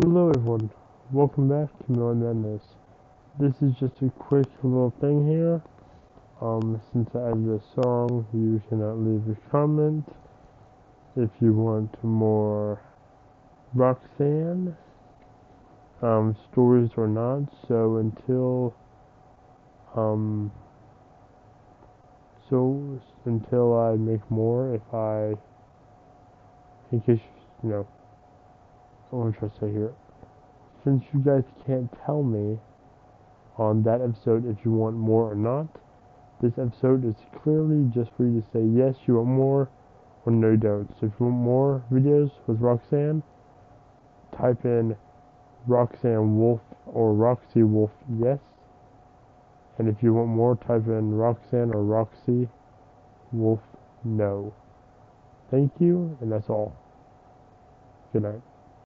Hello everyone, welcome back to Melon Madness. This is just a quick little thing here. Um, since I added a song, you cannot leave a comment if you want more Roxanne um, stories or not. So until um, so until I make more, if I in case you know, what am I trying to say here? since you guys can't tell me on that episode if you want more or not, this episode is clearly just for you to say yes, you want more, or no, don't. So if you want more videos with Roxanne, type in Roxanne Wolf or Roxy Wolf yes. And if you want more, type in Roxanne or Roxy Wolf no. Thank you, and that's all. Good night.